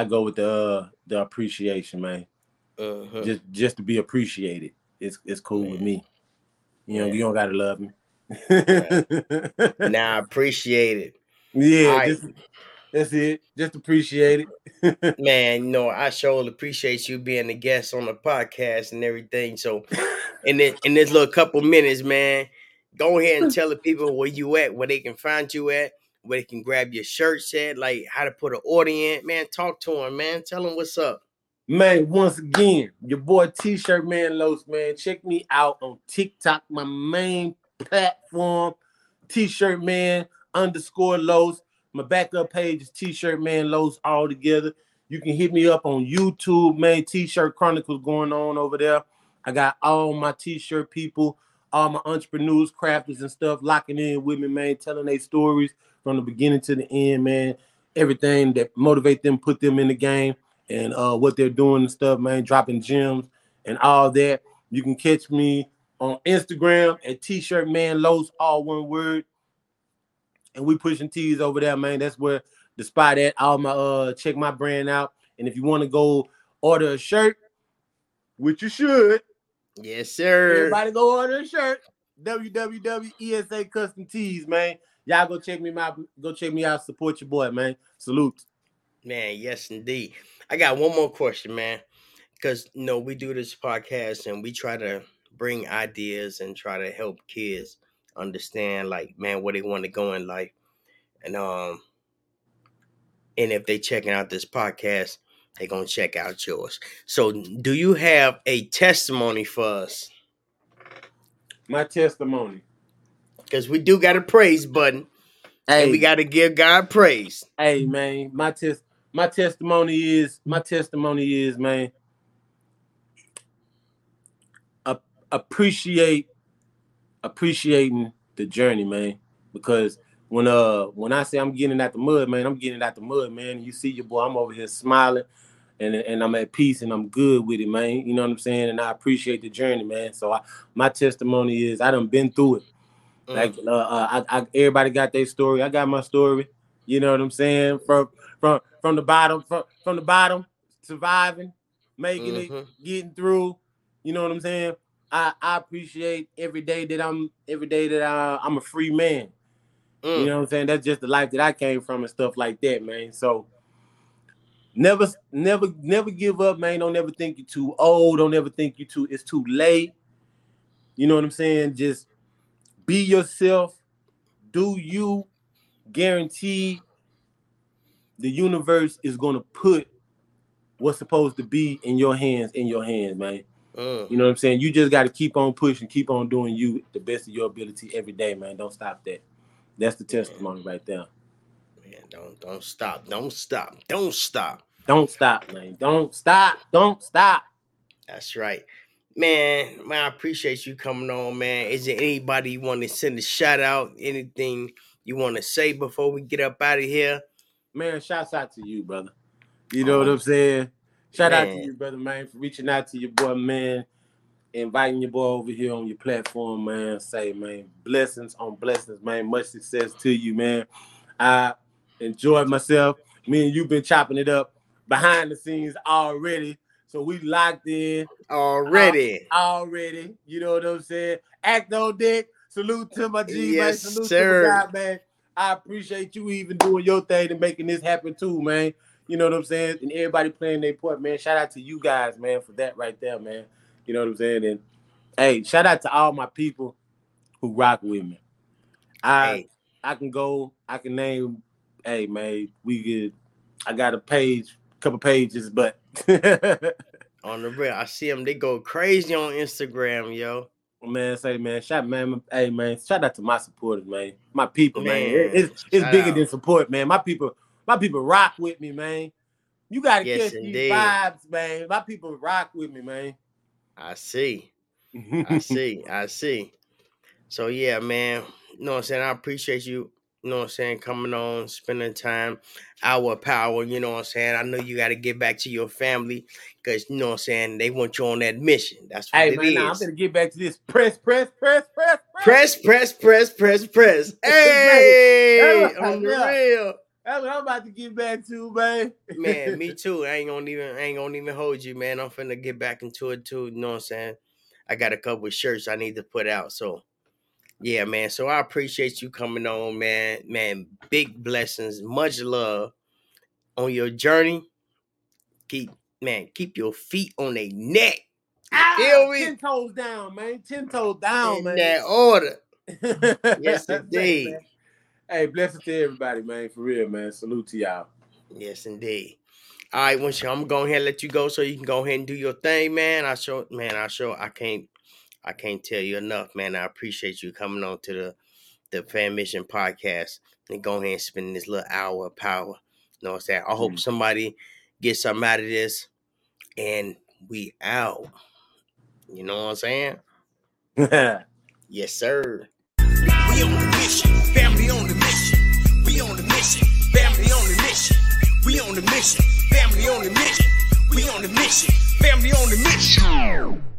I go with the uh, the appreciation, man. Mhm. Just just to be appreciated. It's it's cool with me. You know, Yeah. you don't gotta love me. Now I appreciate it. Yeah, Alright. just, that's it. Just appreciate it. Man, you know, I sure appreciate you being a guest on the podcast and everything. So in this in this little couple minutes, man, go ahead and tell the people where you at, where they can find you at, where they can grab your shirts at, like how to put an order in. Man, talk to them, man. Tell them what's up. Man, once again, your boy T-shirt man Los, man. Check me out on TikTok, my main platform, T-shirt man underscore Los. My backup page is T-shirt man Los all together. You can hit me up on YouTube, man. T-shirt Chronicles going on over there. I got all my T-shirt people, all my entrepreneurs, crafters, and stuff locking in with me, man, telling their stories from the beginning to the end, man. Everything that motivate them, put them in the game and uh what they're doing and stuff, man, dropping gems and all that. You can catch me on Instagram at T-shirt man Los, all one word. And we pushing tees over there, man. That's where the spot at. All my uh check my brand out. And if you want to go order a shirt, which you should, Yes, sir. everybody go order a shirt. www.esa custom tees, man. Y'all go check me out. Go check me out. Support your boy, man. Salute. Man, yes, indeed. I got one more question, man. Because you know, we do this podcast and we try to bring ideas and try to help kids understand, like, man, where they want to go in life. And um, and if they checking out this podcast, they gonna check out yours. So, do you have a testimony for us? My testimony. Because we do got a praise button, Hey, and we got to give God praise. Hey man, my test my testimony is my testimony is man. appreciate appreciating the journey, man. Because when uh when I say I'm getting it out the mud, man, I'm getting it out the mud, man. You see your boy, I'm over here smiling and, and I'm at peace and I'm good with it, man. You know what I'm saying? And I appreciate the journey, man. So I, my testimony is I done been through it. Mm. Like uh, uh, I, I, everybody got their story. I got my story. You know what I'm saying? From from from the bottom, from from the bottom, surviving, making it, Mhm. getting through. You know what I'm saying? I, I appreciate every day that I'm every day that I, I'm a free man. Mm. You know what I'm saying? That's just the life that I came from and stuff like that, man. So never, never, never give up, man. Don't ever think you're too old. Don't ever think you're too it's too late. You know what I'm saying? Just be yourself. Do you guarantee the universe is gonna put what's supposed to be in your hands in your hands, man. Mm. You know what I'm saying? You just got to keep on pushing, keep on doing you the best of your ability every day, man. Don't stop that. That's the testimony right there. Man, don't don't stop. Don't stop. Don't stop. Don't stop, man. Don't stop. Don't stop. That's right. Man, man, I appreciate you coming on, man. Is there anybody you want to send a shout out? Anything you want to say before we get up out of here? Man, shouts out to you, brother. You know what I'm saying? Shout out to you, brother, man, for reaching out to your boy, man. Inviting your boy over here on your platform, man. Say, man, blessings on blessings, man. Much success to you, man. I enjoyed myself. Me and you been chopping it up behind the scenes already. So we locked in Already. already. You know what I'm saying? Act on dick. Salute to my G, Yes, man. Salute sir. to my guy, man. I appreciate you even doing your thing and making this happen too, man. You know what I'm saying? And everybody playing their part, man. Shout out to you guys, man, for that right there, man. You know what I'm saying? And hey, shout out to all my people who rock with me. I Hey, I can go, I can name, hey man, we good. I got a page, couple pages, but on the real, I see them. They go crazy on Instagram, yo. man, say man, shout man, hey man, shout out to my supporters, man, my people, man. Man, it's it's shout bigger out. than support, man. My people, my people rock with me, man. You gotta Yes, catch indeed. these vibes, man. My people rock with me, man. I see. I see. I see. So yeah, man. You know what I'm saying? I appreciate you, you know what I'm saying, coming on, spending time, our power, you know what I'm saying? I know you gotta get back to your family because you know what I'm saying, they want you on that mission. That's what Hey it man, nah, I'm gonna get back to this. Press, press, press, press, Press, press, press, press, press. press. Hey, on the real. That's what I'm about to get back to, man. Man, me too. I ain't gonna even I ain't gonna even hold you, man. I'm finna get back into it too. You know what I'm saying? I got a couple of shirts I need to put out. So yeah, man. So I appreciate you coming on, man. Man, big blessings, much love on your journey. Keep man, keep your feet on their neck. Ah, feel me? Ten toes down, man. Ten toes down, in man. that order. Yes, indeed. Man. Hey, blessings to everybody, man. For real, man. Salute to y'all. Yes, indeed. All right, once you, I'm going ahead and let you go so you can go ahead and do your thing, man. I show, man, I show, I can't, I can't tell you enough, man. I appreciate you coming on to the the Fammission podcast and go ahead and spend this little hour of power. You know what I'm saying? I hope Mhm. somebody gets something out of this, and we out. You know what I'm saying? Yes, sir. We on the mission, family on the mission. We on the mission, family on the mission.